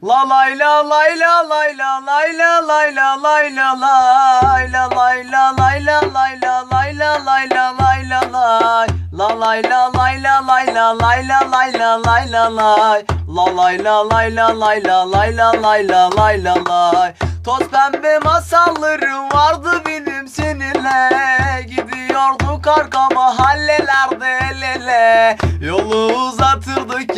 La lay la lay la lay la lay la lay la lay la lay la lay la lay la lay la lay la lay la lay la lay La lay la lay la lay la lay la lay la lay la lay La lay la lay la lay la lay la lay la lay la lay Toz pembe masallarım vardı benim seninle Gidiyorduk arka mahallelerde el ele Yolu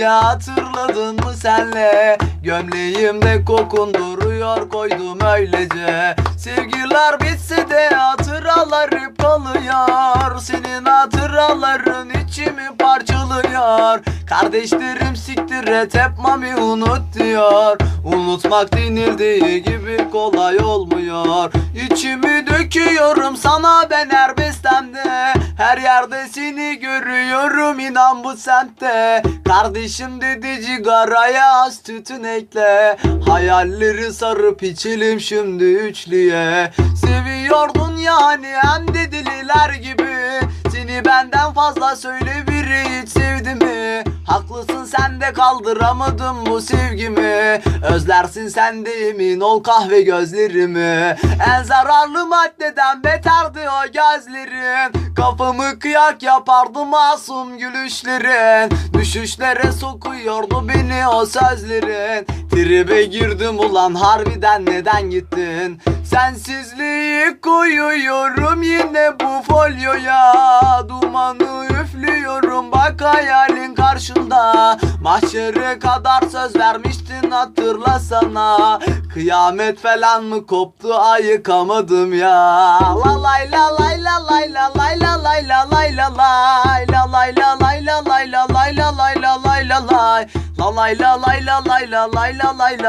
ya hatırladın mı senle? Gömleğimde kokun duruyor koydum öylece. Sevgiler bitse de hatıralar hep kalıyor. Senin hatıraların içimi parçalıyor. Kardeşlerim siktir et hep mami unut diyor. Unutmak denildiği gibi kolay olmuyor. İçimi döküyorum sana ben her bestemde Seni görüyorum inan bu semtte. Kardeşim dedi cigaraya az tütün ekle. Hayalleri sarıp içelim şimdi üçlüye. Seviyordun yani hem de gibi. Seni benden fazla söyle biri hiç? Haklısın sen de kaldıramadım bu sevgimi. Özlersin sen de emin ol kahve gözlerimi. En zararlı maddeden beterdi o gözlerin. Kafamı kıyak yapardı masum gülüşlerin. Düşüşlere sokuyordu beni o sözlerin. Tribe girdim ulan harbiden neden gittin? Sensizliği koyuyorum yine bu folyoya. Dumanı üflüyorum bak hayalin karşında Mahşere kadar söz vermiştin hatırlasana Kıyamet falan mı koptu ayıkamadım ya La lay la lay la lay la lay la lay la lay la lay La lay la lay la lay la lay la lay la lay la lay La lay la lay la lay la lay la lay la